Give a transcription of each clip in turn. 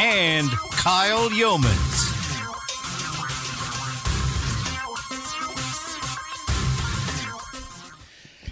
and Kyle Yeomans.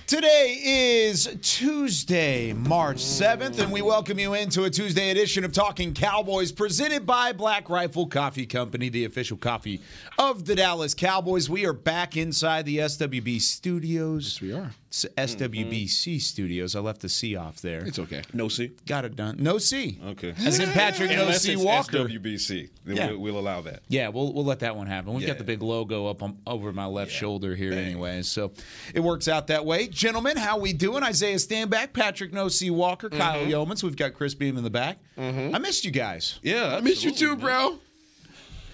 Today is Tuesday, March 7th, and we welcome you into a Tuesday edition of Talking Cowboys presented by Black Rifle Coffee Company, the official coffee of the Dallas Cowboys. We are back inside the SWB studios. Yes, we are. S- SWBC studios. I left the C off there. It's okay. No C. Got it done. No C. Okay. As in Patrick No Unless C it's Walker. SWBC, then Yeah. we'll, we'll allow that. Yeah, we'll we'll let that one happen. We've got Yeah. the big logo up on, over my left shoulder here, anyway, so it works out that way. Gentlemen, how we doing? Isaiah Stanback, Patrick No C Walker, Kyle Mm-hmm. Yeomans. We've got Chris Beam in the back. I missed you guys. Yeah, I miss you too, absolutely, bro.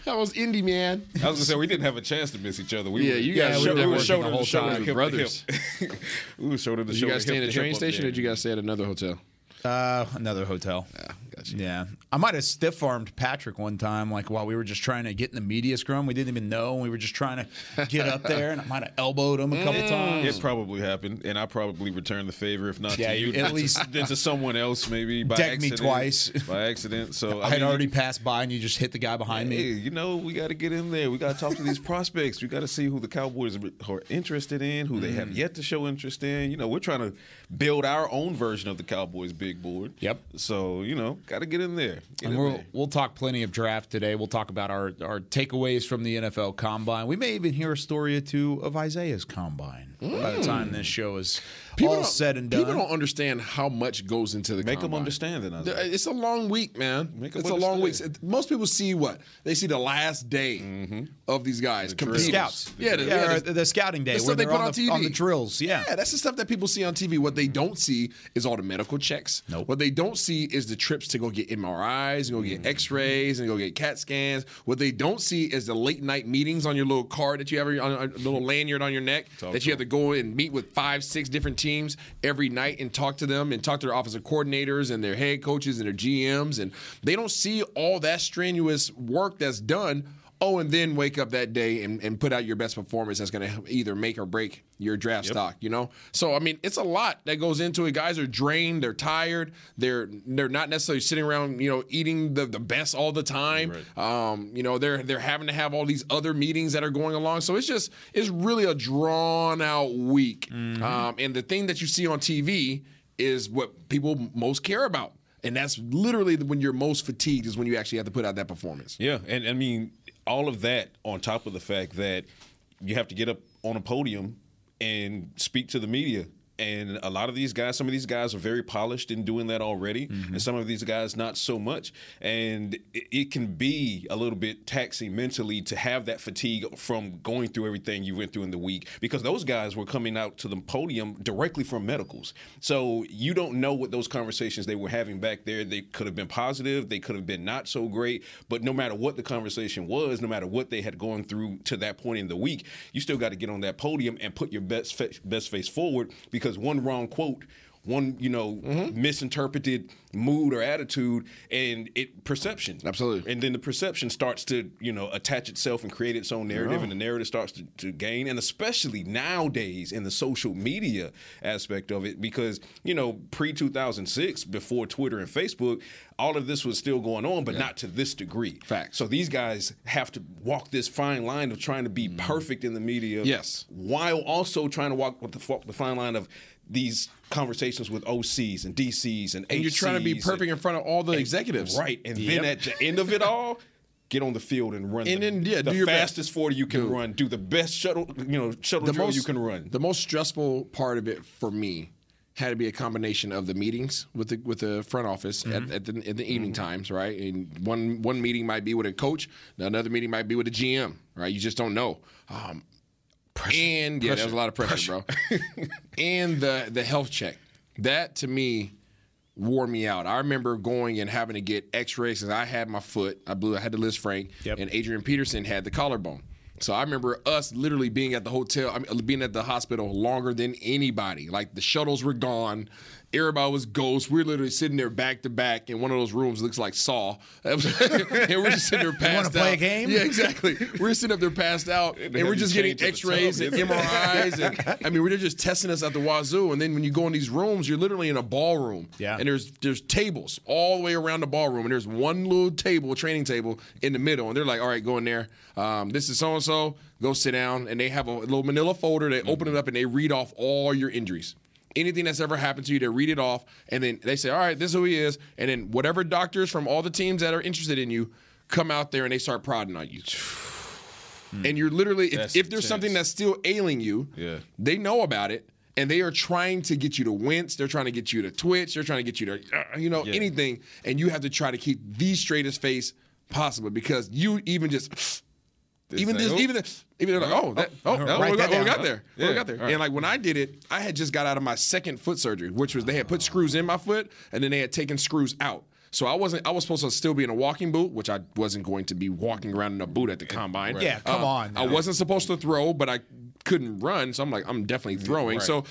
That was Indy, man. I was gonna say we didn't have a chance to miss each other. We Yeah, were, you Yeah, guys we were shoulder the whole time. Brothers. we were shoulder to Did you guys stay at a train station or did you guys stay at another hotel? Uh, another hotel. Yeah, got. Yeah, I might have stiff armed Patrick one time, like while we were just trying to get in the media scrum. We didn't even know. and We were just trying to get up there, and I might have elbowed him a couple times. It probably happened, and I probably returned the favor, if not Yeah, to you, you- at least- then to someone else, maybe by Decked me twice. by accident. So I I had mean, already passed by, and you just hit the guy behind Hey, me. you know, we got to get in there. We got to talk to these prospects. We got to see who the Cowboys are interested in, who they have Mm. yet to show interest in. You know, we're trying to build our own version of the Cowboys big board. Yep. So you know, got to get in there. Get And in we'll, there. we'll talk plenty of draft today. We'll talk about our, our takeaways from the NFL Combine. We may even hear a story or two of Isaiah's Combine by the time this show is all said and done. People don't understand how much goes into the Make them understand it. It's a long week, man. Make 'em it's a long week. Most people see what they see the last day of these guys The competing. scouts. Yeah, the, yeah, yeah, the- the, scouting day the stuff they they're put on, on the, TV. on the drills. Yeah. Yeah, that's the stuff that people see on TV. What they don't see is all the medical checks. Nope. What they don't see is the trips to go get MRIs and go Mm-hmm. get X-rays and go get CAT scans. What they don't see is the late night meetings on your little card that you have on a little lanyard on your neck that you have to go and meet with five, six different teams every night and talk to them and talk to their offensive coordinators and their head coaches and their GMs. And they don't see all that strenuous work that's done. Oh, and then wake up that day and, and put out your best performance that's going to either make or break your draft stock, you know? So, I mean, it's a lot that goes into it. Guys are drained, they're tired, they're they're not necessarily sitting around, you know, eating the, the best all the time. Um, you know, they're they're having to have all these other meetings that are going along. So it's just it's really a drawn out week. Um, and the thing that you see on TV is what people most care about. And that's literally when you're most fatigued is when you actually have to put out that performance. Yeah, and I mean all of that on top of the fact that you have to get up on a podium and speak to the media. And a lot of these guys, some of these guys are very polished in doing that already, and mm-hmm. some of these guys not so much. And it, it can be a little bit taxing mentally to have that fatigue from going through everything you went through in the week because those guys were coming out to the podium directly from medicals. So you don't know what those conversations they were having back there. They could have been positive, they could have been not so great, but no matter what the conversation was, no matter what they had gone through to that point in the week, you still got to get on that podium and put your best fa- best face forward because one wrong quote one you know mm-hmm. misinterpreted mood or attitude and it perception Absolutely. and then the perception starts to you know attach itself and create its own narrative and the narrative starts to, to gain and especially nowadays in the social media aspect of it because you know pre-2006 before twitter and facebook all of this was still going on but not to this degree Facts. so these guys have to walk this fine line of trying to be mm-hmm. perfect in the media Yes. while also trying to walk with the, the fine line of these conversations with OCs and DCs and And you're trying to be perfect in front of all the and- executives. right? And Yep. then at the end of it all, get on the field and run. And the, then, yeah, the do your best. fastest forty you can Dude. run. Do the best shuttle, you know, shuttle the drill you can run. The most stressful part of it for me had to be a combination of the meetings with the with the front office Mm-hmm. at, at the, at the evening times, right? And one one meeting might be with a coach, another meeting might be with a GM, right? You just don't know. Um, and yeah, there was a lot of pressure, bro. and the the health check that to me wore me out. I remember going and having to get X-rays because I had my foot. I blew. I had to Lisfranc, Yep. and Adrian Peterson had the collarbone. So I remember us literally being at the hotel, I mean, being at the hospital longer than anybody. Like the shuttles were gone. Everybody was ghosts. We are literally sitting there back to back in one of those rooms looks like Saw. and we're just sitting there passed out. wanna play a game? Yeah, exactly. We're sitting up there passed out, and have we're just getting changed at the X-rays and. MRIs, and I mean, we're just testing us at the wazoo. And then when you go in these rooms, you're literally in a ballroom, Yeah. and there's there's tables all the way around the ballroom, and there's one little table, training table in the middle, and they're like, "All right, go in there. Um, this is so and so. Go sit down." And they have a little Manila folder. They open it up and they read off all your injuries. Anything that's ever happened to you, they read it off, and then they say, "All right, this is who he is." And then whatever doctors from all the teams that are interested in you come out there and they start prodding on you. And you're literally, if, if there's intense. something that's still ailing you, Yeah. they know about it and they are trying to get you to wince. They're trying to get you to twitch. They're trying to get you to, uh, you know, Yeah. anything. And you have to try to keep the straightest face possible because you even just. Even like, this, oh. even this, even they're like, oh, that, oh, oh, Write we that got, oh, we got there, oh, we got there. Right. And like when I did it, I had just got out of my second foot surgery, which was they had put screws in my foot and then they had taken screws out. So I wasn't, I was supposed to still be in a walking boot, which I wasn't going to be walking around in a boot at the combine. Yeah, come Uh, on I wasn't supposed to throw, but I couldn't run, so I'm like, I'm definitely throwing. Right. So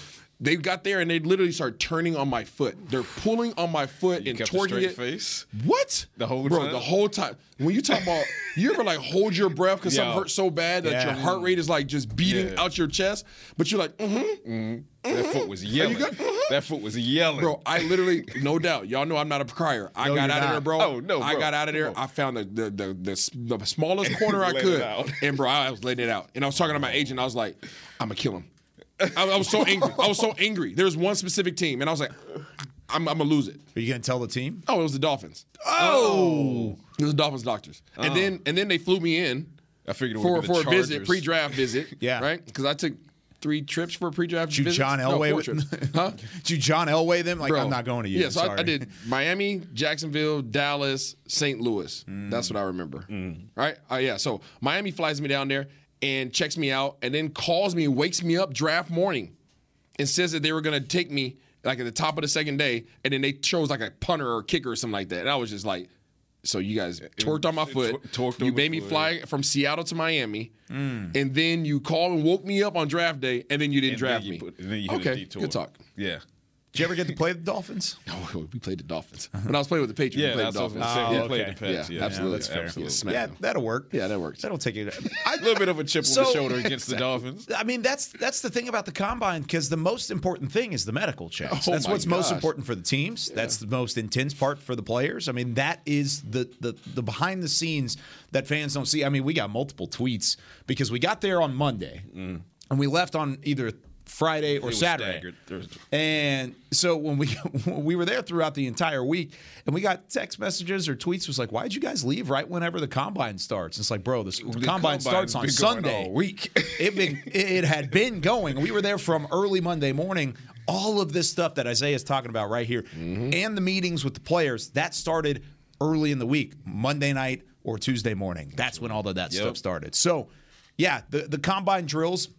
they got there and they literally started turning on my foot. They're pulling on my foot You and torquing it. face? What? The whole Bro, time? the whole time. When you talk about, you ever like hold your breath because something hurts so bad that Yeah. your heart rate is like just beating Yeah. out your chest, but you're like, mm-hmm. mm-hmm. That mm-hmm. foot was yelling. good? Mm-hmm. That foot was yelling. Bro, I literally, no doubt, y'all know I'm not a crier. I No, got out of there, bro. Oh, no, I got out of there. I found the the the, the, the smallest corner I could, and bro, I was letting it out. And I was talking to my agent. I was like, I'm gonna kill him. I, I was so angry. I was so angry. There was one specific team, and I was like, I'm, I'm gonna lose it. Are you going to tell the team? Oh, it was the Dolphins. Oh, It was the Dolphins doctors, and then and then they flew me in I figured it for for a visit, pre-draft visit. Yeah. right. Because I took three trips for a pre-draft Did you visit. John No, Elway with- trips. Huh? Did you John Elway them? Like, Bro. I'm not going to you. Yeah, so I. I did Miami, Jacksonville, Dallas, St. Louis. Mm. That's what I remember. Right? Uh, yeah. So Miami flies me down there and checks me out, and then calls me, wakes me up draft morning, and says that they were going to take me like at the top of the second day, and then they chose like a punter or kicker or something like that. And I was just like. So you guys torqued on my foot. torqued you made me foot. fly from Seattle to Miami, Mm. and then you called and woke me up on draft day, and then you didn't And draft you me. put- and then you hit a okay, good talk. Yeah. Did you ever get to play the Dolphins? Oh, we played the Dolphins. When I was playing with the Patriots, Yeah, we played that's the what I was Dolphins. gonna say. Oh, played the Pats. Yeah, Yeah, absolutely. that's fair. Absolutely. Yeah, that'll work. Yeah, that works. That'll take it. A little bit of a chip on the shoulder against the Dolphins. I mean, that's that's the thing about the combine because the most important thing is the medical checks. Oh that's my what's most important for the teams. That's the most intense part for the players. I mean, that is the the the behind the scenes that fans don't see. I mean, we got multiple tweets because we got there on Monday mm. and we left on either Friday or Saturday. And so when we we were there throughout the entire week, and we got text messages or tweets was like, "Why'd you guys leave right whenever the combine starts?" It's like, bro, the, the combine combine's starts on Sunday. week. it been it had been going. We were there from early Monday morning. All of this stuff that Isaiah is talking about right here, and the meetings with the players that started early in the week, Monday night or Tuesday morning. That's when all of that stuff started. So, yeah, the the combine drills.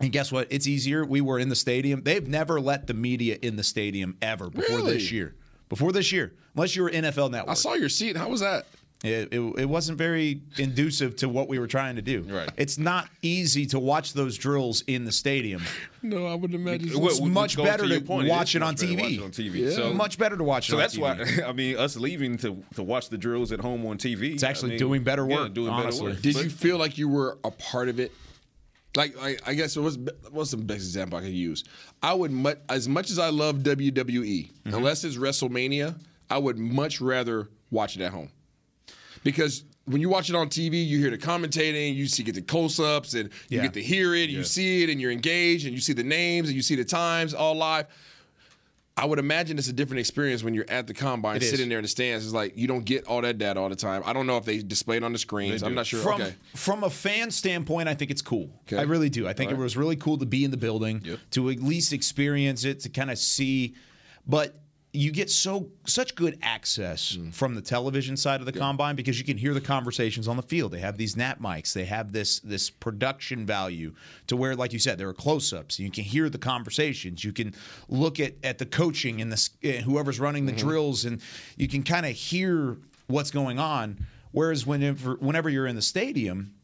And guess what? It's easier. We were in the stadium. They've never let the media in the stadium ever before Really? this year. Before this year, unless you were NFL Network. I saw your seat. How was that? It, it, it wasn't very inducive to what we were trying to do. Right. It's not easy to watch those drills in the stadium. No, I would imagine. Well, It's which much better your to point. watch is it on much better to TV. watch it on TV. Yeah. So, much better to watch it so on that's TV. why I mean us leaving to to watch the drills at home on TV. It's actually I mean, doing better yeah, work, doing honestly. better work. Did But- you feel like you were a part of it? Like, I, I guess it was what's the best example I could use? I would much as much as I love WWE, mm-hmm. unless it's WrestleMania, I would much rather watch it at home because when you watch it on TV, you hear the commentating, you see get the close-ups, and you Yeah. get to hear it, you see it, and you're engaged, and you see the names, and you see the times all live. I would imagine it's a different experience when you're at the combine, It is. sitting there in the stands. It's like you don't get all that data all the time. I don't know if they display it on the screens. I'm not sure. From, okay. from a fan standpoint, I think it's cool. Okay. I really do. I think it was really cool to be in the building, Yep. to at least experience it, to kind of see. But you get so such good access from the television side of the combine because you can hear the conversations on the field. They have these nap mics. They have this this production value to where, like you said, there are close-ups. You can hear the conversations. You can look at at the coaching and the eh, whoever's running the drills, and you can kind of hear what's going on. Whereas whenever whenever you're in the stadium,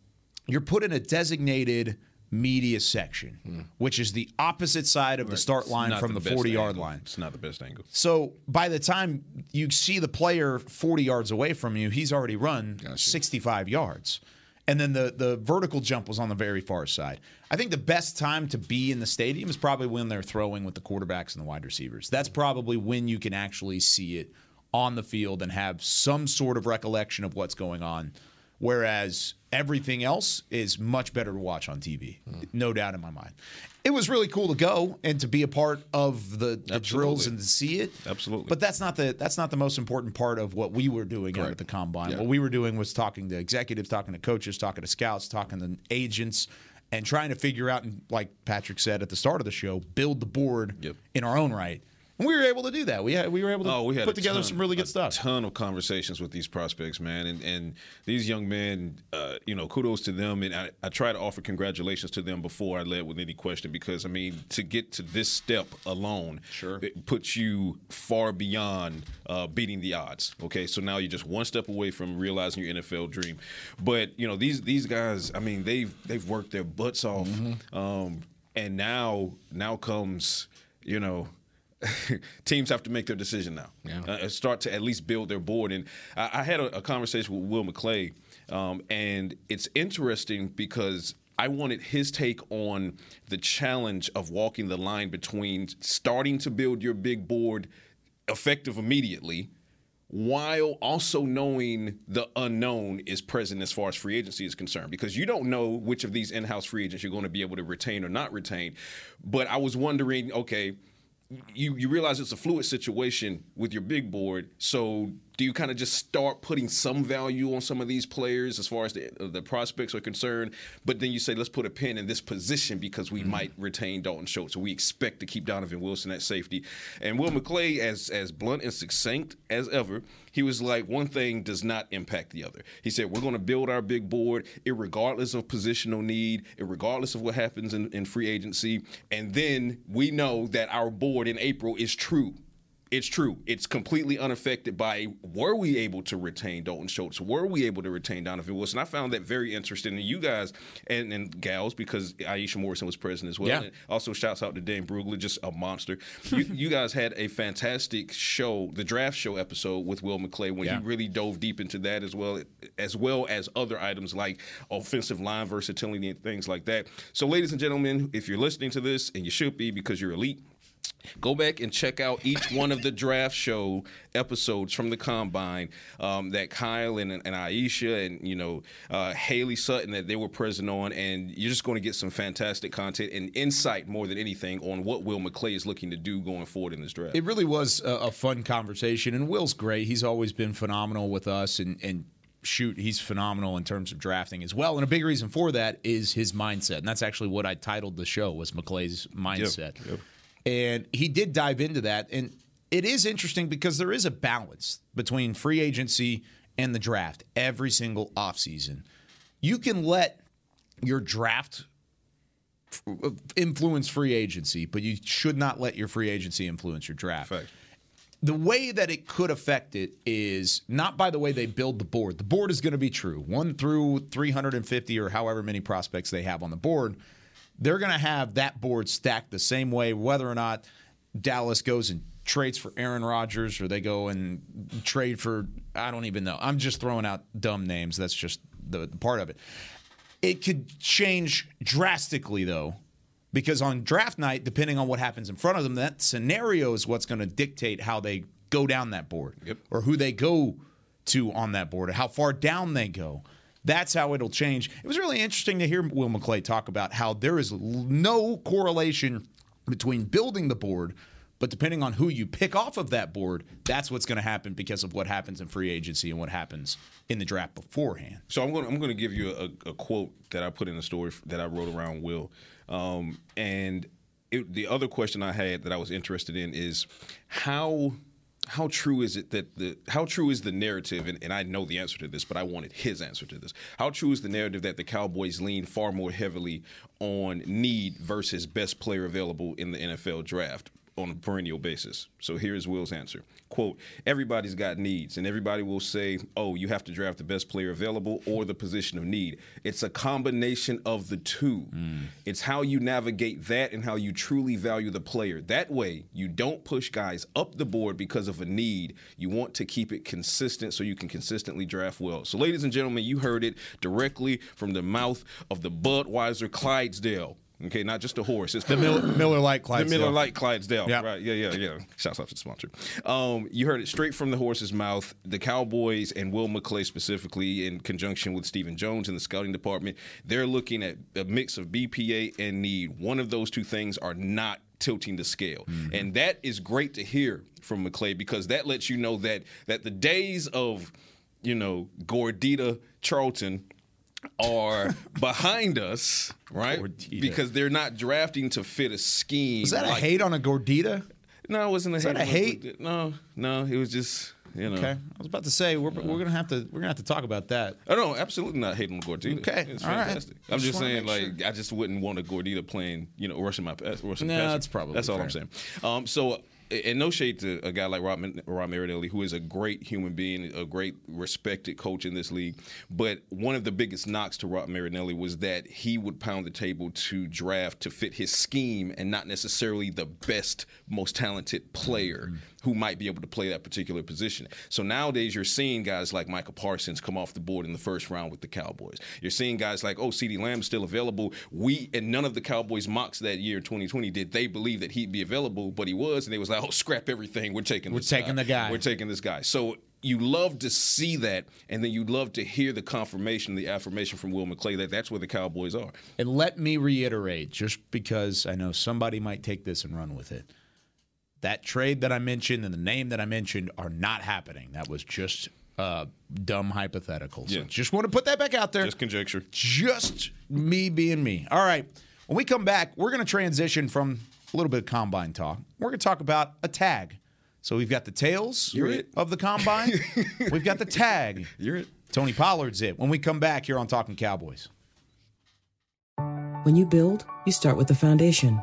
you're put in a designated media section, hmm. which is the opposite side of the start line from the best 40 yard angle. line. It's not the best angle. So by the time you see the player 40 yards away from you, he's already run 65 yards. And then the the vertical jump was on the very far side. I think the best time to be in the stadium is probably when they're throwing with the quarterbacks and the wide receivers. That's hmm. probably when you can actually see it on the field and have some sort of recollection of what's going on. Whereas everything else is much better to watch on TV, no doubt in my mind. It was really cool to go and to be a part of the, the drills and to see it. Absolutely. But that's not the that's not the most important part of what we were doing out at the combine. What we were doing was talking to executives, talking to coaches, talking to scouts, talking to agents, and trying to figure out and like Patrick said at the start of the show, build the board Yep. in our own right. And we were able to do that. We had, we were able to Oh, we had put together ton- some really good a stuff. ton of conversations with these prospects, man, and and these young men. Uh, you know, kudos to them, and I, I try to offer congratulations to them before I led with any question because I mean to get to this step alone, Sure. it puts you far beyond uh, beating the odds. Okay, so now you're just one step away from realizing your NFL dream. But you know these these guys, I mean they've they've worked their butts off, um, and now now comes you know. teams have to make their decision now. Uh, start to at least build their board. And I, I had a, a conversation with Will McClay, um, and it's interesting because I wanted his take on the challenge of walking the line between starting to build your big board effective immediately while also knowing the unknown is present as far as free agency is concerned because you don't know which of these in-house free agents you're going to be able to retain or not retain but i was wondering okay you you realize it's a fluid situation with your big board. So do you kind of just start putting some value on some of these players as far as the, uh, the prospects are concerned? But then you say let's put a pin in this position because we mm-hmm. might retain Dalton Schultz. We expect to keep Donovan Wilson at safety. And Will McClay as as blunt and succinct as ever he was like one thing does not impact the other. He said we're going to build our big board regardless of positional need regardless of what happens in, in free agency and then we know that our board in April is true it's true. It's completely unaffected by were we able to retain Dalton Schultz? Were we able to retain Donovan Wilson? I found that very interesting. And you guys and, and gals, because Aisha Morrison was present as well. Yeah. And also, shouts out to Dane Brugler, just a monster. You, you guys had a fantastic show, the draft show episode with Will McClay, when Yeah. he really dove deep into that as well, as well as other items like offensive line versatility and things like that. So, ladies and gentlemen, if you're listening to this, and you should be because you're elite, Go back and check out each one of the draft show episodes from the combine um, that Kyle and, and Aisha and you know uh, Haley Sutton that they were present on, and you're just going to get some fantastic content and insight more than anything on what Will McClay is looking to do going forward in this draft. It really was a, a fun conversation, and Will's great. He's always been phenomenal with us, and and shoot, he's phenomenal in terms of drafting as well. And a big reason for that is his mindset, and that's actually what I titled the show was McClay's mindset. yep. And he did dive into that, and it is interesting because there is a balance between free agency and the draft every single offseason. You can let your draft influence free agency, but you should not let your free agency influence your draft. Fact. The way that it could affect it is not by the way they build the board. The board is going to be true. One through 350 or however many prospects they have on the board, they're going to have that board stacked the same way, whether or not Dallas goes and trades for Aaron Rodgers or they go and trade for, I don't even know. I'm just throwing out dumb names. That's just the, the part of it. It could change drastically, though, because on draft night, depending on what happens in front of them, that scenario is what's going to dictate how they go down that board Yep. or who they go to on that board or how far down they go. That's how it'll change. It was really interesting to hear Will McClay talk about how there is no correlation between building the board, but depending on who you pick off of that board, that's what's going to happen because of what happens in free agency and what happens in the draft beforehand. So I'm going. to I'm going to give you a, a quote that I put in the story that I wrote around Will, um, and it, the other question I had that I was interested in is how how true is it that the how true is the narrative and, and I know the answer to this, but I wanted his answer to this. How true is the narrative that the Cowboys lean far more heavily on need versus best player available in the NFL draft? On a perennial basis. So here's Will's answer. Quote, everybody's got needs, and everybody will say, oh, you have to draft the best player available or the position of need. It's a combination of the two. Mm. It's how you navigate that and how you truly value the player. That way, you don't push guys up the board because of a need. You want to keep it consistent so you can consistently draft well. So, ladies and gentlemen, you heard it directly from the mouth of the Budweiser Clydesdale. Okay, not just a horse. It's The Miller, Miller Lite the Miller Lite Clydesdale. Yeah. Right. Yeah, yeah, yeah. Shouts out to the sponsor. Um, you heard it straight from the horse's mouth. The Cowboys and Will McClay specifically, in conjunction with Stephen Jones in the scouting department, they're looking at a mix of BPA and need. One of those two things are not tilting the scale. And that is great to hear from McClay because that lets you know that that the days of, you know, Gordita Charlton are behind us, right? Gordita. Because they're not drafting to fit a scheme. Is that a hate on a Gordita? No, it wasn't a hate. that a hate? No, no, it was just you know. Okay, I was about to say we're, we're gonna have to we're gonna have to talk about that. Oh no, absolutely not hating on Gordita. Okay, it's all right. fantastic. I I'm just just saying, like, I just wouldn't want a Gordita playing, you know, rushing my pass. Rushing No, passer. that's probably that's all. I'm saying. Um, so. And no shade to a guy like Rob, Rod Marinelli, who is a great human being, a great respected coach in this league. But one of the biggest knocks to Rod Marinelli was that he would pound the table to draft to fit his scheme and not necessarily the best, most talented player who might be able to play that particular position. So nowadays, you're seeing guys like Micah Parsons come off the board in the first round with the Cowboys. You're seeing guys like, oh, CeeDee Lamb's still available. We and none of the Cowboys mocks that year, 2020, did they believe that he'd be available, but he was, and they was like, oh, scrap everything. We're taking We're this taking the guy. We're taking this guy. So you love to see that, and then you love to hear the confirmation, the affirmation from Will McClay that that's where the Cowboys are. And let me reiterate, just because I know somebody might take this and run with it. That trade that I mentioned and the name that I mentioned are not happening. That was just uh, dumb hypothetical. So Yeah. just want to put that back out there. Just conjecture. just me being me. All right. When we come back, we're going to transition from a little bit of combine talk. We're going to talk about a tag. So we've got the tails of the combine. we've got the tag. You're it. Tony Pollard's it. When we come back here on Talking Cowboys. When you build, you start with the foundation.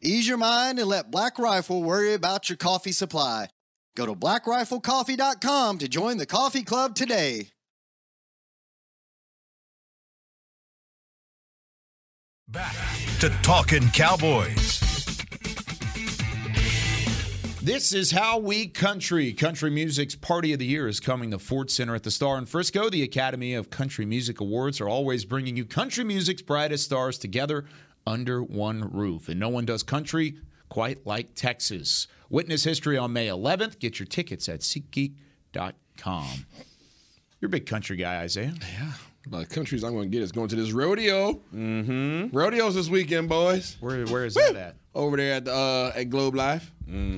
Ease your mind and let Black Rifle worry about your coffee supply. Go to blackriflecoffee.com to join the coffee club today. Back to Talking Cowboys. This is How We Country. Country Music's Party of the Year is coming to Ford Center at the Star in Frisco. The Academy of Country Music Awards are always bringing you country music's brightest stars together under one roof. And no one does country quite like Texas. Witness history on May 11th. Get your tickets at SeatGeek.com. You're a big country guy, Isaiah. Yeah. The countries I'm going to get is going to this rodeo. Mm-hmm. Rodeos this weekend, boys. Where Where is that at? Over there at the, uh, at Globe Life.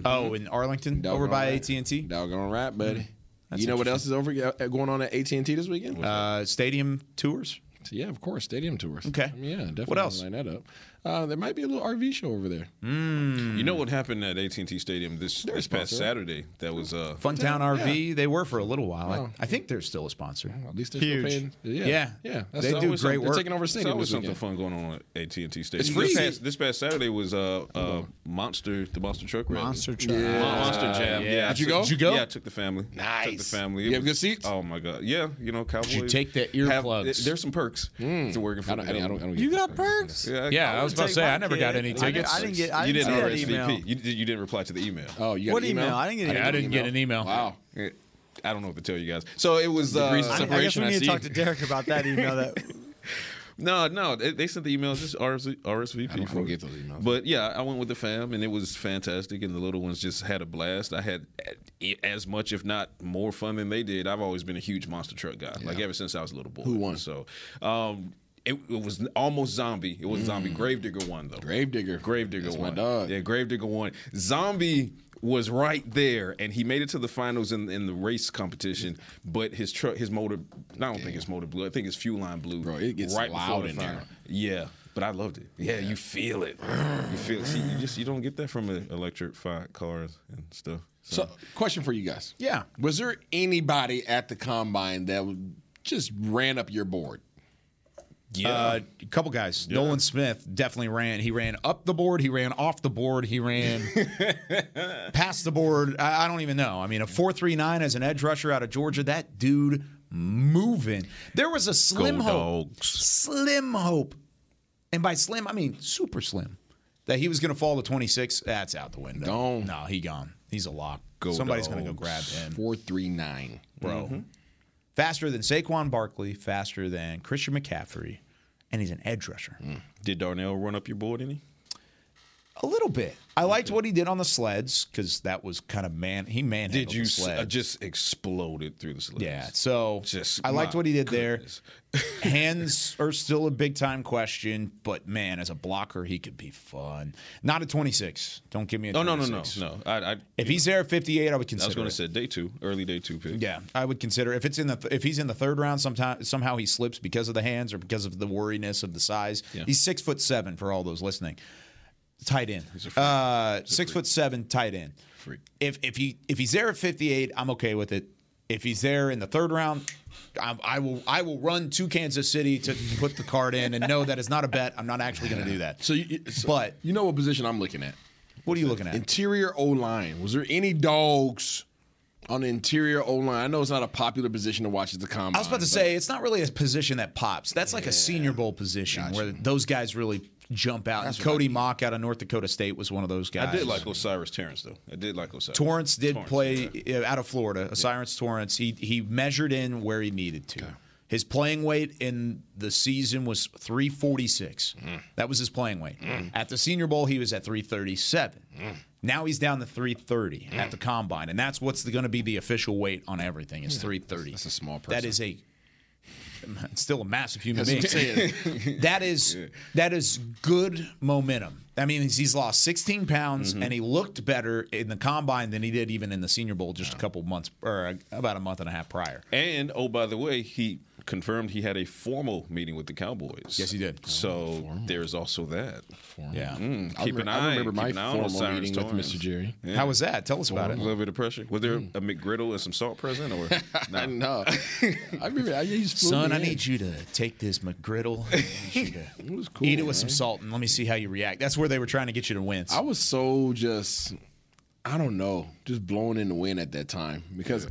Oh, in Arlington, Doggone over by. AT&T. Doggone right, buddy. That's you know what else is over uh, going on at AT&T this weekend? Uh, stadium tours. Yeah, of course, stadium tours. Okay. I mean, yeah, definitely. What else? Line that up. Uh, there might be a little RV show over there. You know what happened at AT&T Stadium this this past. Saturday? That was a uh, Funtown RV. They were for a little while. Oh. I, I think they're still a sponsor. At least they're Huge. still paying. Yeah, Yeah. yeah. That's They do great something. work. They're taking over There's stadium always this something fun going on at AT&T Stadium. It's free. This past, this past Saturday was uh, uh, Monster, the Monster Truck Rally. Monster truck. Mon- Monster Jam. yeah. Yeah. Did you took- go? Did you go? Yeah, I took the family. Nice. Took the family. It You have good seats? Oh my god. Yeah, you know, Cowboys. Did you take the have- earplugs? there's some perks to working for I don't, the I don't, I don't, I don't You got this. perks? Yeah, Yeah, I was about to say I never got any tickets. I didn't get. I you didn't didn't see that email. RSVP. You, did- you didn't reply to the email. Oh, you got What an email? email? I didn't get Yeah, I didn't get an email. Wow. I don't know what to tell you guys. So it was. Uh, Degrees of I, I guess separation, we I need to talk to Derek about that email. That No, no, they, they sent the emails just RS, RSVP. I don't- I for don't get those emails. But yeah, I went with the fam, and it was fantastic, and the little ones just had a blast. I had as much, if not more, fun than they did. I've always been a huge monster truck guy, like ever since I was a little boy. Who won? So, um, it, it was almost zombie. It was zombie. Gravedigger won though. Gravedigger. Gravedigger That's my won. dog. Yeah, Gravedigger won. Zombie was right there, and he made it to the finals in, in the race competition. But his truck, his motor, I don't think his motor blew. I think his fuel line blew. Bro, it gets right loud before the in there. final. Yeah, but I loved it. Yeah, you feel it. You feel it. See, you just you don't get that from electrified cars and stuff. So, question for you guys. Yeah. Was there anybody at the combine that just ran up your board? Yeah. Uh, a couple guys. Nolan Smith definitely ran. He ran up the board. He ran off the board. He ran past the board. I, I don't even know. I mean, a four three nine as an edge rusher out of Georgia. That dude moving. There was a slim Go hope. Dogs. Slim hope, and by slim I mean super slim. That he was going to fall to twenty six. That's out the window. Gone. No, he gone. He's a lock. Go Somebody's going to go grab him, 439. bro. Faster than Saquon Barkley. Faster than Christian McCaffrey, and he's an edge rusher. Mm. Did Darnell run up your board any? A little bit. I liked what he did on the sleds because that was kind of man. He manhandled Did you the s- sled. uh, just exploded through the sleds? yeah. So Just I liked what he did goodness. there. Hands are still a big time question, but man, as a blocker, he could be fun. Not at 26. Don't give me a Oh no 26. no no no! I, I If he's there at 58, I would consider. I was going to say day two, early day two pick. Yeah, I would consider if it's in the if he's in the third round. Sometime somehow he slips because of the hands or because of the worriness of the size. Yeah. He's six foot seven for all those listening. Tight end. Uh, six foot seven, tight end. Freak. If if he if he's there at fifty eight, I'm okay with it. If he's there in the third round, I, I will I will run to Kansas City to put the card in and know that it's not a bet. I'm not actually going to do that. So, you, so But- you know what position I'm looking at? What are you looking at? Interior O line. Was there any dogs on the interior O line? I know it's not a popular position to watch at the combine. I was about to say it's not really a position that pops. That's like a Senior Bowl position where those guys really jump out. And Cody Mauch out of North Dakota State was one of those guys. I did like O'Cyrus Torrence though. I did like O'Cyrus. Torrence did Torrence, play yeah. uh, out of Florida. O'Cyrus Torrence. He he measured in where he needed to. His playing weight in the season was 346. Mm. That was his playing weight. At the Senior Bowl, he was at 337. Mm. Now he's down to 330 at the combine, and that's what's going to be the official weight on everything. Is 330. That's a small person. is a it's still a massive human That's being. that is that is good momentum. I mean, he's, he's lost 16 pounds Mm-hmm. and he looked better in the combine than he did even in the Senior Bowl just a couple months or uh, about a month and a half prior. And oh, by the way, he confirmed he had a formal meeting with the Cowboys. Yes, he did. So there's also that. Formal. Yeah. Mm, I keep re- an I eye. remember keep my an formal O'Cyrus meeting with Mr. Jerry. Yeah. How was that? Tell us about it. A little bit of pressure. Was there a McGriddle and some salt present, or I no? I remember. I used to Son, I need you to take this McGriddle. I need you to It was cool. eat it with some salt and let me see how you react. That's where they were trying to get you to win. I was so just, I don't know, just blown in the wind at that time because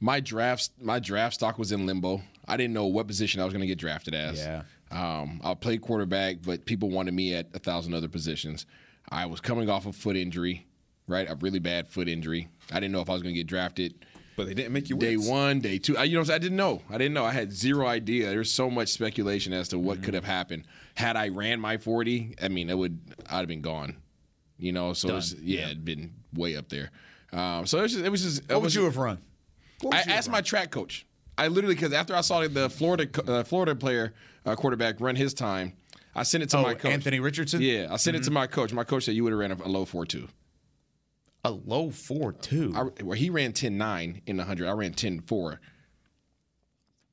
my draft my draft stock was in limbo. I didn't know what position I was going to get drafted as. Yeah. Um, I played quarterback, but people wanted me at a thousand other positions. I was coming off a foot injury, right? A really bad foot injury. I didn't know if I was going to get drafted. But they didn't make you day wince. one, day two. I, you know? I didn't know. I didn't know. I had zero idea. There's so much speculation as to what could have happened had I ran my 40. I mean, it would. I'd have been gone. You know, so it's, yeah, it'd been way up there. Um, so it was just. It was just. What would you have run? I asked my track coach. I literally because after I saw the Florida uh, Florida player uh, quarterback run his time, I sent it to Oh, my coach. Anthony Richardson? Yeah, I sent it to Mhm. my coach. My coach said you would have ran a, a low four two. A low four two. I, well, he ran 10-9 in the hundred. I ran 10-4.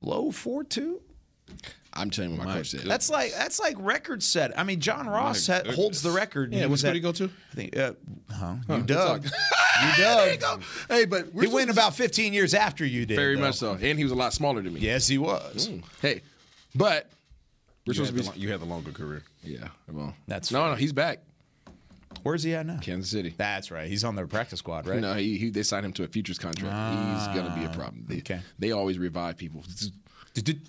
Low four two. I'm telling you what my, coach said. That's like that's like record set. I mean, John Ross My had, holds the record. Yeah, He what was school did he go to? I think. Uh, huh? Huh, You good dug. you dug. Hey, but we're he went about 15 years after you did. very though. much so, and he was a lot smaller than me. Yes, he was. Hey, but we're You supposed had, to the, be. lo- you had the longer career. Yeah, well, That's no, no. He's back. Where's he at now? Kansas City. That's right. He's on their practice squad, right? No, he, he they signed him to a futures contract. He's gonna be a problem. They, okay. They always revive people.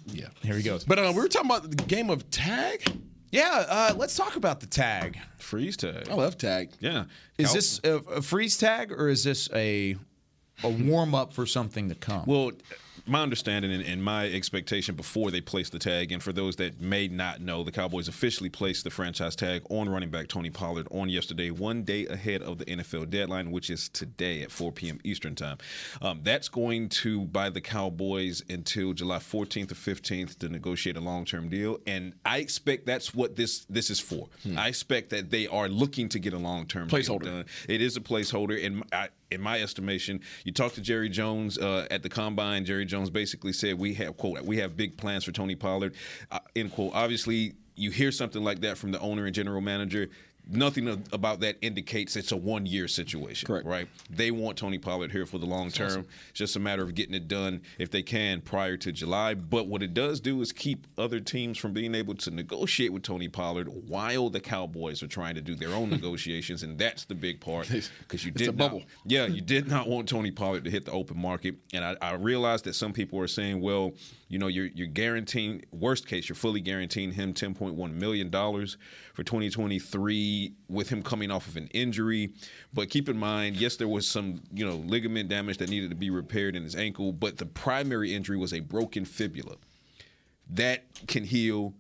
Yeah. Here he goes. But uh, we were talking about the game of tag. Yeah, uh, let's talk about the tag. Freeze tag. I love tag. Yeah. Is Cal- this a, a freeze tag or is this a a warm up for something to come? Well, my understanding and, and my expectation before they placed the tag, and for those that may not know, the Cowboys officially placed the franchise tag on running back Tony Pollard on yesterday, one day ahead of the NFL deadline, which is today at 4 p.m. Eastern Time. Um, that's going to buy the Cowboys until July 14th or 15th to negotiate a long-term deal, and I expect that's what this this is for. I expect that they are looking to get a long-term deal Placeholder. done. It is a placeholder, and I, in my estimation, you talk to Jerry Jones uh, at the combine. Jerry Jones basically said, "We have quote, we have big plans for Tony Pollard." Uh, end quote. Obviously, you hear something like that from the owner and general manager. Nothing about that indicates it's a one-year situation. Correct. Right. They want Tony Pollard here for the long term. It's just a matter of getting it done if they can prior to July. But what it does do is keep other teams from being able to negotiate with Tony Pollard while the Cowboys are trying to do their own negotiations, and that's the big part because you It's a did not- bubble. yeah, you did not want Tony Pollard to hit the open market, and I, I realized that some people are saying, well, you know, you're you're guaranteeing worst case, you're fully guaranteeing him 10.1 million dollars for 2023 with him coming off of an injury. But keep in mind, yes, there was some you know ligament damage that needed to be repaired in his ankle, but the primary injury was a broken fibula that can heal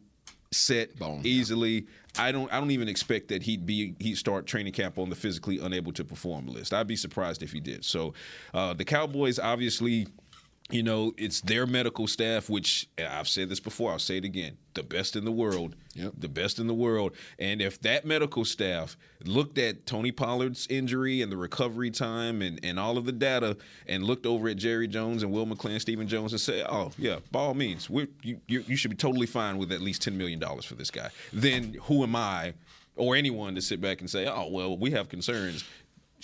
set Bone, easily. I don't I don't even expect that he'd be he'd start training camp on the physically unable to perform list. I'd be surprised if he did. So uh, the Cowboys obviously you know, it's their medical staff, which I've said this before, I'll say it again, the best in the world. The best in the world. And if that medical staff looked at Tony Pollard's injury and the recovery time and, and all of the data and looked over at Jerry Jones and Will McClay, Stephen Jones, and said, oh, yeah, by all means, we're, you, you, you should be totally fine with at least $10 million for this guy, then who am I or anyone to sit back and say, oh, well, we have concerns.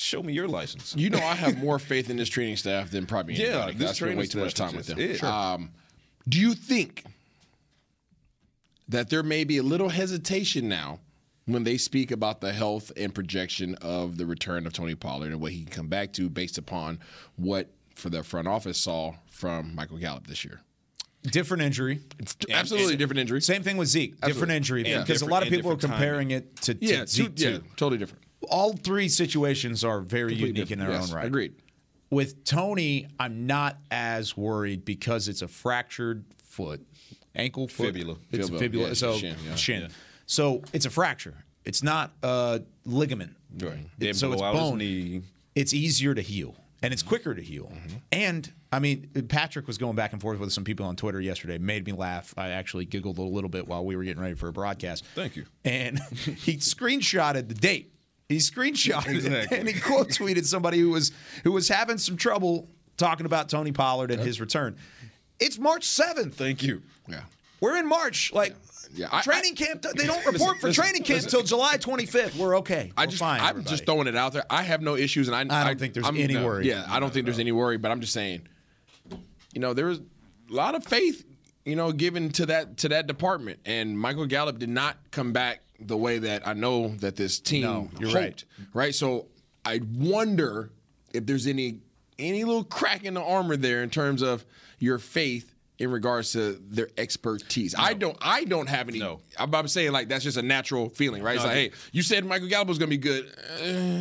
Show me your license. You know, I have more faith in this training staff than probably anybody. Yeah, this I spent way too much time with just- them. yeah. Um, do you think that there may be a little hesitation now when they speak about the health and projection of the return of Tony Pollard and what he can come back to based upon what for the front office saw from Michael Gallup this year? Different injury. Absolutely different injury. Same thing with Zeke. Different Absolutely. injury Yeah. because a lot of people are different comparing it to, to Yeah, Zeke two- yeah, too. totally different. All three situations are very Completely unique in their. Yes, own right. agreed. With Tony, I'm not as worried because it's a fractured foot, ankle, foot, Fibula. It's Fibula, fibula. yeah, so shin, yeah. shin. Yeah. So it's a fracture. It's not a ligament. Right. It- so it's bone. It's easier to heal and it's quicker to heal. Mm-hmm. And I mean, Patrick was going back and forth with some people on Twitter yesterday. Made me laugh. I actually giggled a little bit while we were getting ready for a broadcast. Thank you. And he screenshotted the date. He screenshotted it and he quote tweeted somebody who was who was having some trouble talking about Tony Pollard and his return. It's March seventh. Thank you. Yeah. We're in March. Like Yeah, I- training camp. They don't report for listen, training camp until July 25th. We're okay. I We're just, fine. I'm everybody. just throwing it out there. I have no issues, and I, I don't think there's any no, worry. Yeah, I don't think there's any worry, but I'm just saying, you know, there's a lot of faith, you know, given to that to that department, and Michael Gallup did not come back the way that I know that this team No, you're hoped, right. right? So I wonder if there's any any little crack in the armor there in terms of your faith in regards to their expertise. I don't. I don't have any. No. I'm, I'm saying like that's just a natural feeling, right? It's like, hey, you said Michael Gallup was going to be good.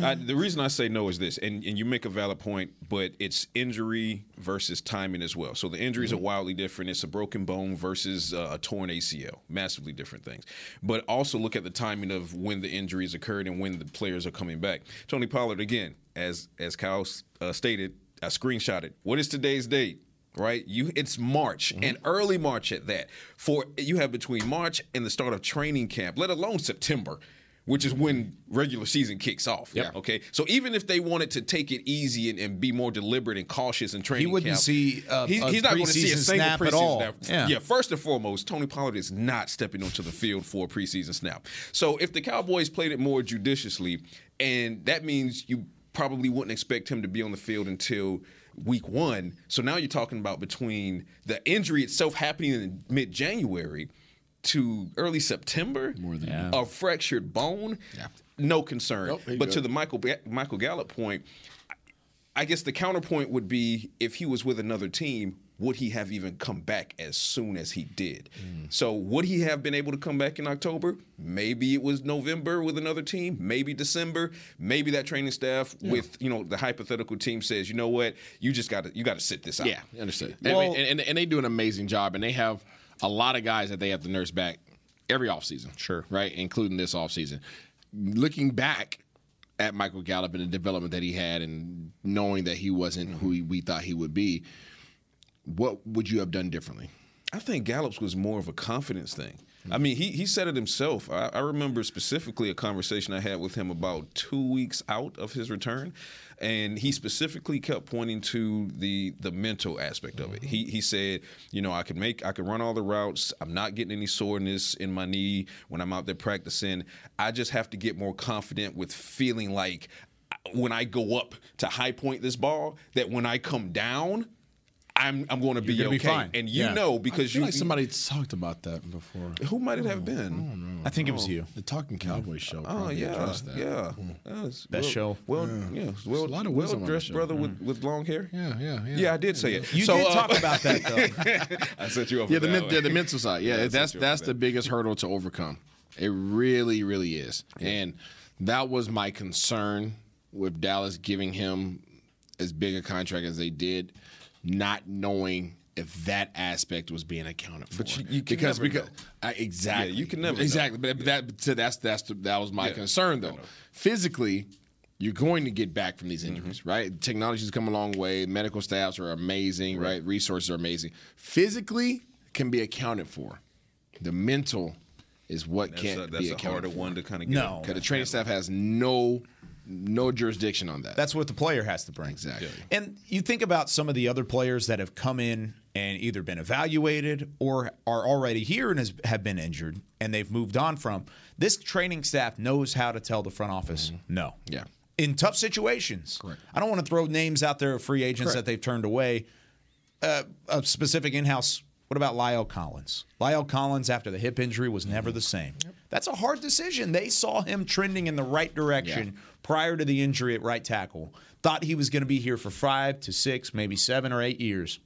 I, the reason I say no is this, and, and you make a valid point, but it's injury versus timing as well. So the injuries Mm-hmm. are wildly different. It's a broken bone versus uh, a torn ACL, massively different things. But also look at the timing of when the injuries occurred and when the players are coming back. Tony Pollard, again, as as Kyle uh, stated, I screenshotted. What is today's date? Right, you it's March Mm-hmm. and early March at that. For you have between March and the start of training camp, let alone September which is when regular season kicks off. Yep. Okay. So even if they wanted to take it easy and, and be more deliberate and cautious in training, he wouldn't camp, see a- he's, a he's not going to see a preseason single snap at all. snap. Yeah. First and foremost, Tony Pollard is not stepping onto the field for a preseason snap. So if the Cowboys played it more judiciously, and that means you probably wouldn't expect him to be on the field until week one. So now you're talking about between the injury itself happening in mid January to early September, More than a fractured bone, no concern. Nope, but good. to the Michael Michael Gallup point, I guess the counterpoint would be if he was with another team, would he have even come back as soon as he did? Hmm. So would he have been able to come back in October? Maybe it was November with another team, maybe December, maybe that training staff with, you know, the hypothetical team says, you know what, you just got to you got to sit this out. Yeah, understood. And, I mean, and, and, and they do an amazing job, and they have a lot of guys that they have to nurse back every offseason. Sure. Right, including this offseason. Looking back at Michael Gallup and the development that he had, and knowing that he wasn't mm-hmm. who he- we thought he would be, what would you have done differently? I think Gallup's was more of a confidence thing. I mean, he he said it himself. I, I remember specifically a conversation I had with him about two weeks out of his return, and he specifically kept pointing to the the mental aspect of it. He he said, you know, I could make I could run all the routes. I'm not getting any soreness in my knee when I'm out there practicing. I just have to get more confident with feeling like when I go up to high point this ball, that when I come down. I'm, I'm going to be You're okay, be fine. and you Yeah. know because I feel you like somebody talked about that before. who might it have been? I think it was you. The Talking Cowboy show. Oh yeah, that. yeah. Yeah, it's Best well- show. Well, yeah, well, a lot of wisdom on the dressed show. brother with, with long hair. Yeah, yeah, yeah. Yeah, I did say it. You So, did uh, talk about that though. I set you up. Yeah, the, that men, yeah, the mental side. Yeah, Yeah, that's set you up that's the biggest hurdle to overcome. It really, really is. And that was my concern with Dallas giving him as big a contract as they did, not knowing if that aspect was being accounted for. But you- you can because never because know. I- exactly Yeah, you can never know. exactly. But that so that's that's the, that was my Yeah, concern though. Physically, you're going to get back from these Mm-hmm. injuries, right? Technology's come a long way. Medical staffs are amazing, right? Resources are amazing. Physically can be accounted for. The mental is what That's can't a, that's be a accounted harder for. one to kind of get. No. Because the training staff has no no jurisdiction on that. That's what the player has to bring. exactly. And you think about some of the other players that have come in and either been evaluated or are already here and has, have been injured and they've moved on from. This training staff knows how to tell the front office no. Yeah. In tough situations. Correct. I don't want to throw names out there of free agents that they've turned away. Uh, a specific in house. What about La'el Collins? La'el Collins, after the hip injury, was never the same. That's a hard decision. They saw him trending in the right direction prior to the injury at right tackle. Thought he was going to be here for five to six, maybe seven or eight years.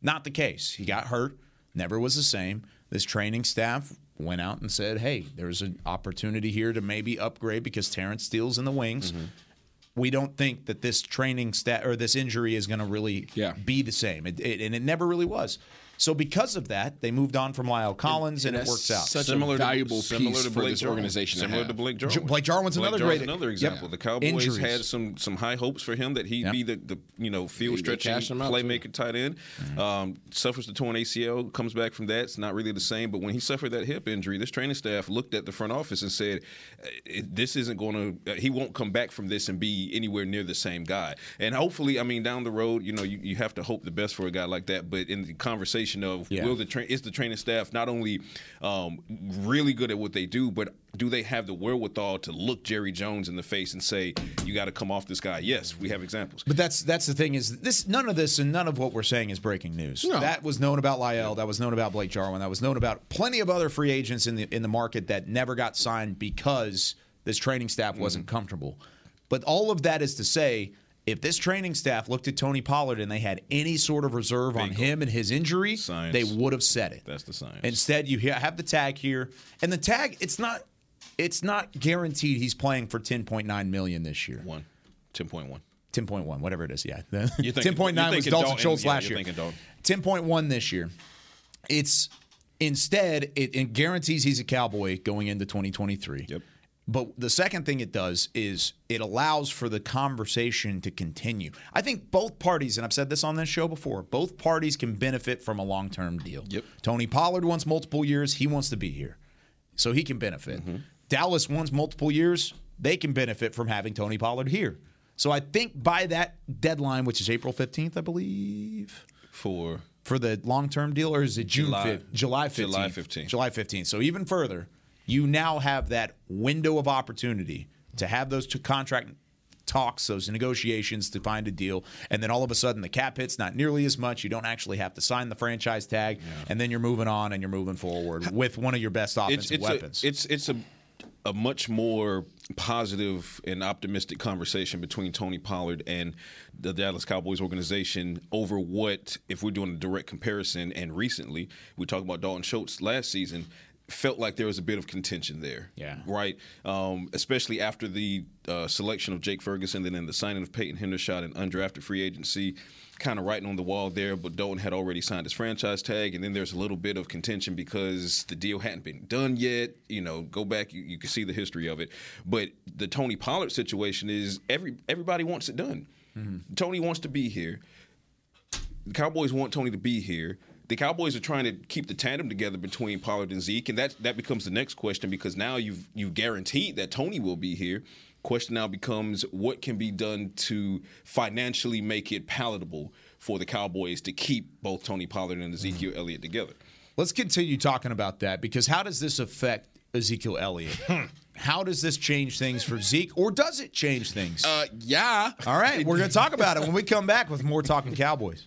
Not the case. He got hurt, never was the same. This training staff went out and said, hey, there's an opportunity here to maybe upgrade because Terence Steele's in the wings. Mm-hmm. We don't think that this training stat or this injury is going to really Yeah. be the same. It, it, and it never really was. So because of that, they moved on from La'el Collins, and, it that's works out. such Similar a to- valuable similar piece to for Blake this Jarwin. organization to Similar have. to Blake Jarwin. Blake Jarwin's Blake another Jarwin's great- another Yep. example. The Cowboys Injuries. had some some high hopes for him that he'd Yep. be the, the you know field They- they stretching cashed him out, too. playmaker tight end. Um, suffers the torn ACL, comes back from that. It's not really the same. But when he suffered that hip injury, this training staff looked at the front office and said, "Uh, "This isn't going to. he won't come back from this and be anywhere near the same guy." And hopefully, I mean, down the road, you know, you, you have to hope the best for a guy like that. But in the conversation of Yeah. will the tra- is the training staff not only um, really good at what they do, but do they have the wherewithal to look Jerry Jones in the face and say, "You got to come off this guy"? Yes, we have examples. But that's that's the thing is this none of this and none of what we're saying is breaking news. No. That was known about La'el. That was known about Blake Jarwin. That was known about plenty of other free agents in the in the market that never got signed because this training staff wasn't comfortable. But all of that is to say, If this training staff looked at Tony Pollard and they had any sort of reserve on him and his injury, Science. they would have said it. That's the science. Instead, you have the tag here, and the tag it's not it's not guaranteed he's playing for 10.9 million this year. One. 10.1. 10.1, whatever it is. Yeah, thinking- 10.9 was Dalton, Schultz yeah, last year. 10.1 this year. It's instead it, it guarantees he's a Cowboy going into 2023. Yep. But the second thing it does is it allows for the conversation to continue. I think both parties, and I've said this on this show before, both parties can benefit from a long term deal. Yep. Tony Pollard wants multiple years. He wants to be here. So he can benefit. Mm-hmm. Dallas wants multiple years. They can benefit from having Tony Pollard here. So I think by that deadline, which is April 15th, I believe, For for the long term deal, or is it June July- 5th? July 15th. July 15th. July 15th. So even further, you now have that window of opportunity to have those two contract talks, those negotiations to find a deal, and then all of a sudden the cap hit's not nearly as much. You don't actually have to sign the franchise tag, and then you're moving on and you're moving forward with one of your best offensive it's, it's weapons. A, it's it's a a much more positive and optimistic conversation between Tony Pollard and the Dallas Cowboys organization over what, if we're doing a direct comparison, and recently we talked about Dalton Schultz last season. Felt like there was a bit of contention there, Yeah. right? Um, especially after the uh, selection of Jake Ferguson, and then the signing of Peyton Hendershot and undrafted free agency, kind of writing on the wall there. But Dalton had already signed his franchise tag, and then there's a little bit of contention because the deal hadn't been done yet. You know, go back, you, you can see the history of it. But the Tony Pollard situation is every everybody wants it done. Tony wants to be here. The Cowboys want Tony to be here. The Cowboys are trying to keep the tandem together between Pollard and Zeke, and that that becomes the next question because now you've you've guaranteed that Tony will be here. Question now becomes what can be done to financially make it palatable for the Cowboys to keep both Tony Pollard and Ezekiel Elliott together. Let's continue talking about that because how does this affect Ezekiel Elliott? how does this change things for Zeke, or does it change things? Uh, yeah. All right, we're going to talk about it when we come back with more Talking Cowboys.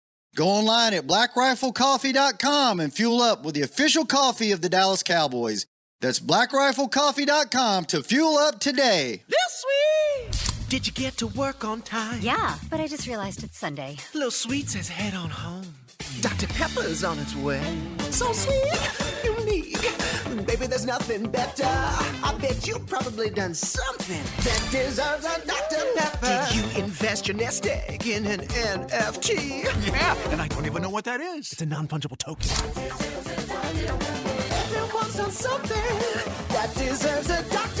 Go online at blackriflecoffee.com and fuel up with the official coffee of the Dallas Cowboys. That's blackriflecoffee.com to fuel up today. This Sweet! Did you get to work on time? Yeah, but I just realized it's Sunday. Lil Sweet says head on home. Dr. Pepper's on its way. So sweet, unique. Baby, there's nothing better. I bet you've probably done something that deserves a Dr. Pepper. Did you invest your nest egg in an NFT? Yeah, and I don't even know what that is. It's a non fungible token. Everyone's done something that deserves a Dr.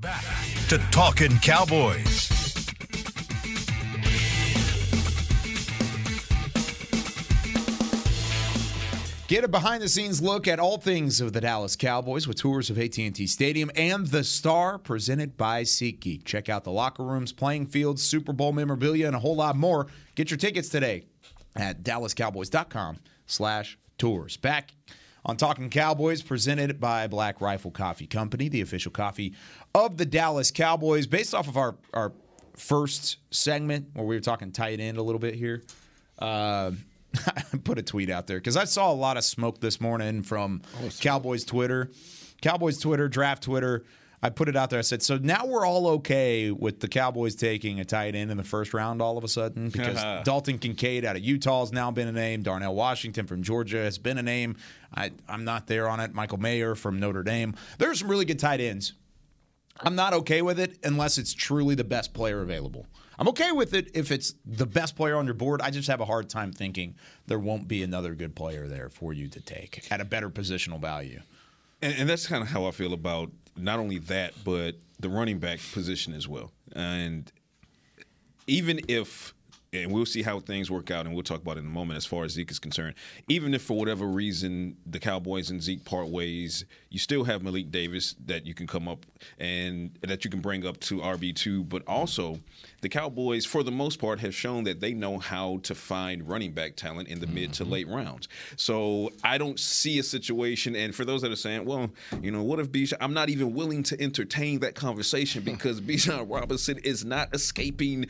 Back to Talking Cowboys. Get a behind-the-scenes look at all things of the Dallas Cowboys with tours of AT&T Stadium and the Star, presented by SeatGeek. Check out the locker rooms, playing fields, Super Bowl memorabilia, and a whole lot more. Get your tickets today at DallasCowboys.com/slash tours. Back on Talking Cowboys, presented by Black Rifle Coffee Company, the official coffee of the Dallas Cowboys. Based off of our our first segment where we were talking tight end a little bit here. Uh, put a tweet out there because I saw a lot of smoke this morning from Cowboys Twitter, Cowboys Twitter, draft Twitter. I put it out there. I said, so now we're all okay with the Cowboys taking a tight end in the first round all of a sudden because Dalton Kincaid out of Utah has now been a name. Darnell Washington from Georgia has been a name. I, I'm not there on it. Michael Mayer from Notre Dame. There's some really good tight ends. I'm not okay with it unless it's truly the best player available. I'm okay with it if it's the best player on your board. I just have a hard time thinking there won't be another good player there for you to take at a better positional value. And, and that's kind of how I feel about not only that, but the running back position as well. And even if, and we'll see how things work out, and we'll talk about it in a moment as far as Zeke is concerned. Even if for whatever reason the Cowboys and Zeke part ways, you still have Malik Davis that you can come up and that you can bring up to RB two. But also, the Cowboys, for the most part, have shown that they know how to find running back talent in the mid to mm-hmm. late rounds. So I don't see a situation. And for those that are saying, well, you know, what if Bijan? I'm not even willing to entertain that conversation because Bijan Robinson is not escaping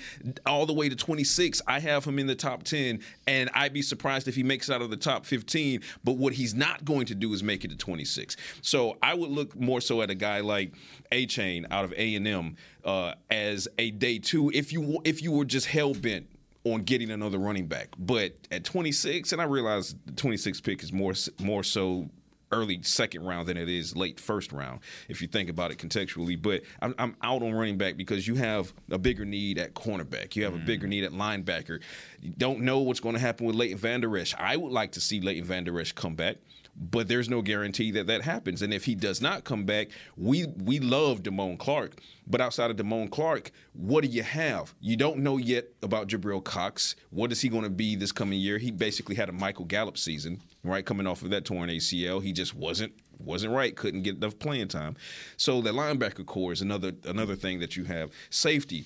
all the way to 26. I have him in the top 10, and I'd be surprised if he makes it out of the top 15. But what he's not going to do is make it to 26. So I would look more so at a guy like Achane out of A and M uh, as a day two if you if you were just hell bent on getting another running back. But at 26, and I realize the 26 pick is more more so early second round than it is late first round if you think about it contextually. But I'm, I'm out on running back because you have a bigger need at cornerback. You have a bigger need at linebacker. You don't know what's going to happen with Leighton Vander Esch. I would like to see Leighton Vander Esch come back. But there's no guarantee that that happens, and if he does not come back, we we love Damone Clark. But outside of Damone Clark, what do you have? You don't know yet about Jabril Cox. What is he going to be this coming year? He basically had a Michael Gallup season, right? Coming off of that torn ACL, he just wasn't wasn't right. Couldn't get enough playing time. So the linebacker core is another another thing that you have. Safety.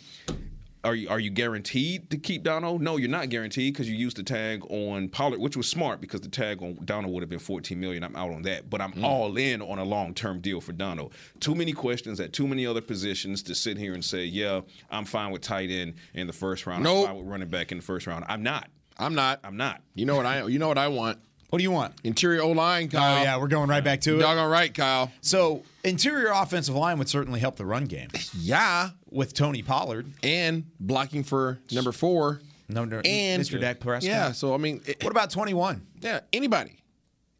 Are you are you guaranteed to keep Donovan? No, you're not guaranteed because you used the tag on Pollard, which was smart because the tag on Donovan would have been 14 million. I'm out on that, but I'm hmm. all in on a long term deal for Donovan. Too many questions at too many other positions to sit here and say, yeah, I'm fine with tight end in the first round. Nope. I'm fine with running back in the first round. I'm not. I'm not. I'm not. You know what I? You know what I want? What do you want? Interior O line, Kyle. Oh yeah, we're going right back to it. Doggone right, Kyle. So interior offensive line would certainly help the run game. Yeah, with Tony Pollard and blocking for number four. No, no, and Mr. Dak Prescott. Yeah. So I mean, it- What about 21? yeah, anybody,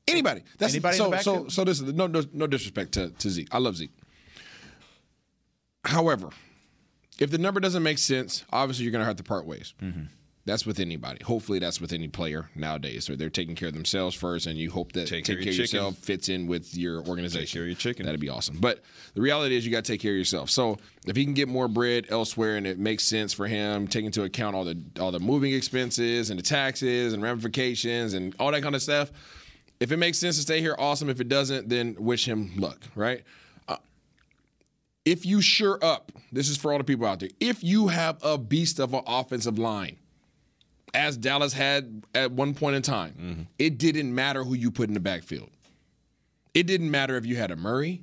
anybody. That's Anybody in so so so. This is no no, no disrespect to, to Zeke. I love Zeke. However, if the number doesn't make sense, obviously you're going to have to part ways. Mm-hmm. That's with anybody. Hopefully, that's with any player nowadays. So they're taking care of themselves first, and you hope that Take take, care of care of yourself fits in with your organization. Take care of your chicken. That'd be awesome. But the reality is, you got to take care of yourself. So if he can get more bread elsewhere, and it makes sense for him, take into account all the all the moving expenses and the taxes and ramifications and all that kind of stuff. If it makes sense to stay here, awesome. If it doesn't, then wish him luck. Right. Uh, if you sure up, this is for all the people out there. If you have a beast of an offensive line, as Dallas had at one point in time, mm-hmm. it didn't matter who you put in the backfield. It didn't matter if you had a Murray.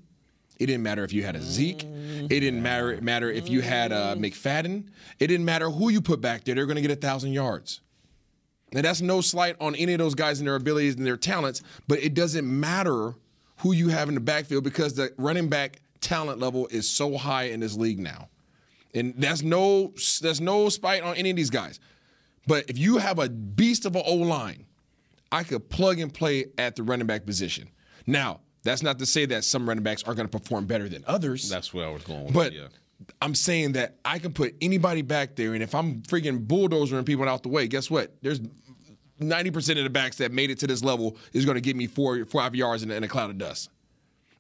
It didn't matter if you had a Zeke. It didn't mm-hmm. matter matter if you had a McFadden. It didn't matter who you put back there. They're going to get a thousand yards. And that's no slight on any of those guys and their abilities and their talents, but it doesn't matter who you have in the backfield because the running back talent level is so high in this league now. And that's no that's no spite on any of these guys. But if you have a beast of an O line, I could plug and play at the running back position. Now, that's not to say that some running backs are going to perform better than others. That's where I was going with But it, yeah. I'm saying that I can put anybody back there, and if I'm freaking bulldozering people out the way, guess what? There's 90% of the backs that made it to this level is going to give me four, five yards in a cloud of dust.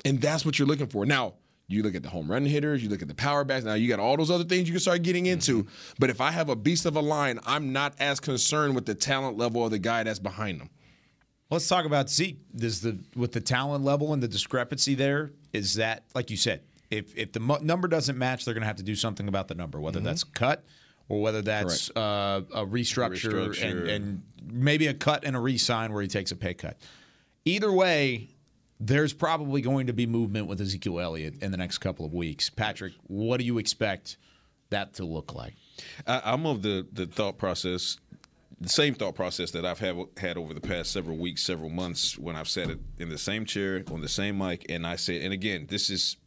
And that's what you're looking for. Now, you look at the home run hitters, you look at the power backs. Now, you got all those other things you can start getting into. But if I have a beast of a line, I'm not as concerned with the talent level of the guy that's behind them. Let's talk about Zeke. Does the with the talent level and the discrepancy there is that like you said, if if the mu- number doesn't match, they're going to have to do something about the number, whether that's cut or whether that's uh, a restructure, And, restructure. and maybe a cut and a re-sign where he takes a pay cut. Either way, there's probably going to be movement with Ezekiel Elliott in the next couple of weeks. Patrick, what do you expect that to look like? I, I'm of the the thought process. the same thought process that I've had had over the past several weeks, several months when I've sat in the same chair on the same mic, and I said, and again, this is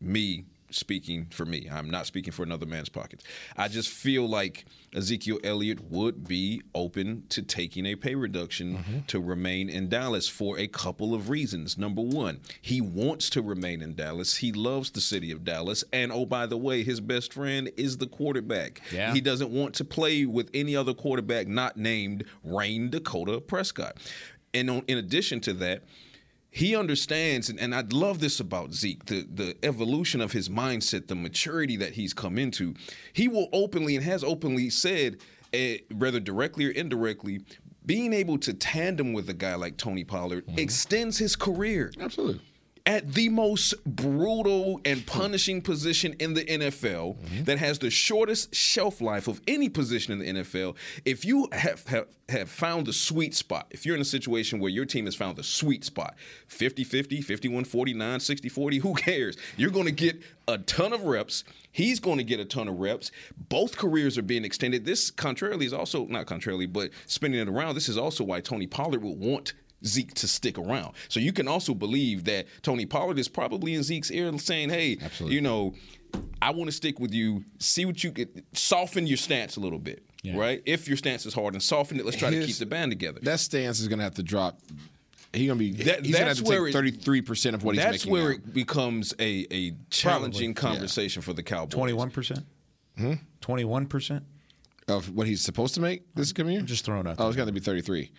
me speaking for me. I'm not speaking for another man's pockets. I just feel like Ezekiel Elliott would be open to taking a pay reduction mm-hmm. to remain in Dallas for a couple of reasons. Number one, he wants to remain in Dallas. He loves the city of Dallas. And oh, by the way, his best friend is the quarterback. Yeah. He doesn't want to play with any other quarterback not named Rayne Dakota Prescott. And on, in addition to that, he understands, and, and I love this about Zeke, the, the evolution of his mindset, the maturity that he's come into. He will openly and has openly said, eh, whether directly or indirectly, being able to tandem with a guy like Tony Pollard extends his career. Absolutely. At the most brutal and hmm. punishing position in the NFL mm-hmm. that has the shortest shelf life of any position in the NFL, if you have, have, have found the sweet spot, if you're in a situation where your team has found the sweet spot 50 50, 51 49, 60 40, who cares? You're going to get a ton of reps. He's going to get a ton of reps. Both careers are being extended. This, contrarily, is also not contrarily, but spinning it around, this is also why Tony Pollard would want Zeke to stick around. So you can also believe that Tony Pollard is probably in Zeke's ear saying, hey, you know, I want to stick with you. See what you could soften your stance a little bit, right? If your stance is hard and soften it, let's try to keep the band together. That stance is going to have to drop. He's going to be. That- he's going to have that's to where take thirty three percent of what he's That's making. where now. it becomes a, a challenging Probably, yeah. conversation for the Cowboys. Twenty-one percent. Hmm? Twenty-one percent of what he's supposed to make this coming year. just throwing out. Oh, it's gonna be thirty three.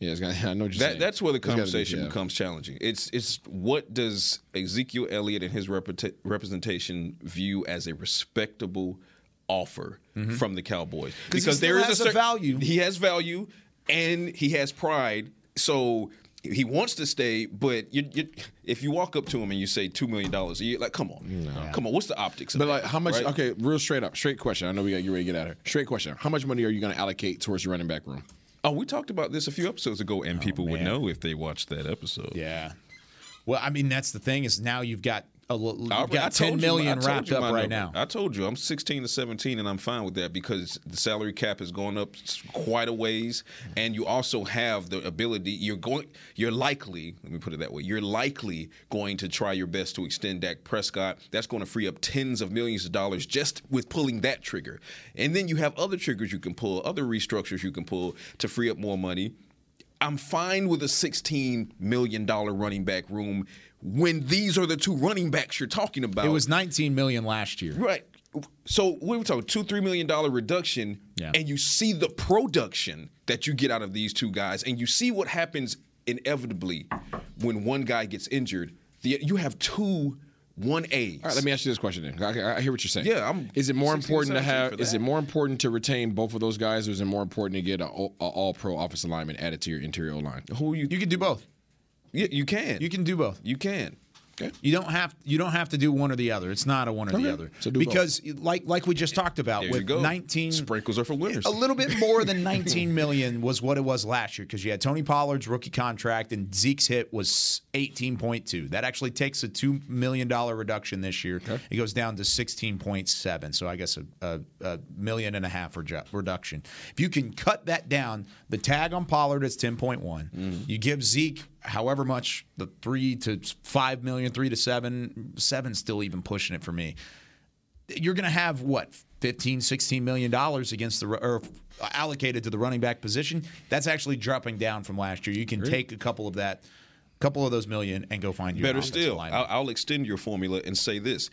Yeah, it's got. I know what you're That, saying. that's where the It's be, conversation yeah. becomes challenging. It's it's what does Ezekiel Elliott and his reputa- representation view as a respectable offer mm-hmm. from the Cowboys? 'Cause he still has a value. He has value, and he has pride. So he wants to stay, but you, you, if you walk up to him and you say two million dollars a year, like, come on, come on, what's the optics? Of But that, like, how much? right? Okay, real straight up, straight question. I know we got you ready to get out of here. Straight question. How much money are you going to allocate towards your running back room? Oh, we talked about this a few episodes ago, and oh, people would know if they watched that episode. Yeah. Well, I mean, that's the thing is now you've got a, I- I got ten you- million I told wrapped up right number. now. I told you I'm 16 to 17, and I'm fine with that because the salary cap is going up quite a ways, and you also have the ability. You're going. You're likely. Let me put it that way. You're likely going to try your best to extend Dak Prescott. That's going to free up tens of millions of dollars just with pulling that trigger, and then you have other triggers you can pull, other restructures you can pull to free up more money. I'm fine with a $16 million running back room when these are the two running backs you're talking about. It was 19 million last year. Right. So we were talking two, three million dollar reduction, Yeah. and you see the production that you get out of these two guys, and you see what happens inevitably when one guy gets injured. The, you have two one A's. All right, let me ask you this question then. I, I hear what you're saying. Yeah, I'm Is it more 16, important to have? Is it more important to retain both of those guys, or is it more important to get an all pro offensive lineman added to your interior line? Who you? You can do both. Yeah, you can. You can do both. You can. Okay. You don't have you don't have to do one or the other. It's not a one or Okay. the other. So do both. because like like we just talked about There with 19 Sprinkles are for winners. a little bit more than 19 million was what it was last year because you had Tony Pollard's rookie contract and Zeke's hit was 18.2. That actually takes a two million dollar reduction this year. It goes down to 16.7. So I guess a, a, a million and a half reju- reduction. If you can cut that down, the tag on Pollard is 10.1. Mm-hmm. You give Zeke however much the three to five million, three to seven, seven still even pushing it for me. You're going to have what 15 16 million dollars against the or allocated to the running back position? That's actually dropping down from last year. You can take a couple of that couple of those million and go find your Better still. I'll, I'll extend your formula and say this: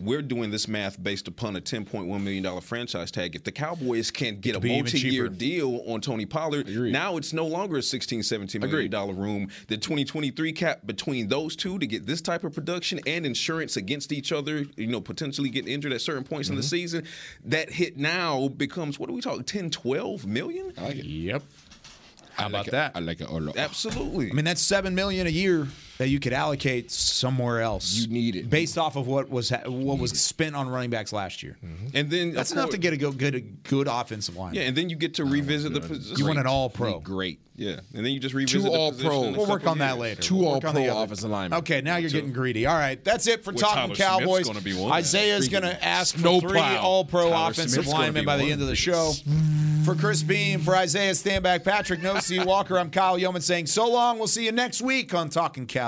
We're doing this math based upon a ten point one million dollar franchise tag. If the Cowboys can't get a multi-year deal on Tony Pollard, now it's no longer a 16, 17 million dollar room. The 2023 cap between those two to get this type of production and insurance against each other, you know, potentially getting injured at certain points in Mm-hmm. the season, that hit now becomes what are we talking? 10, 12 million? I like it. yep how I about like it. that I like it a lot. Absolutely. I mean that's 7 million a year that you could allocate somewhere else You need it. based off of what was ha- what was spent on running backs last year mm-hmm. and then that's enough course- to get a go- good a good offensive line Yeah, and then you get to oh revisit the position. you want an all pro Great. Yeah, and then you just revisit Two the all position pros. We'll work couple on that years. later. Two We'll all pro the offensive linemen. Okay, now you're getting greedy. All right, that's it for Well, talking Tyler Cowboys. gonna be one. Isaiah's going to ask for Snow three plow. All-Pro Tyler offensive Smith's linemen be by the end of the show. For Chris Beam, for Isaiah Stanback, Patrick Nosey Walker, I'm Kyle Youmans saying so long. We'll see you next week on Talking Cowboys.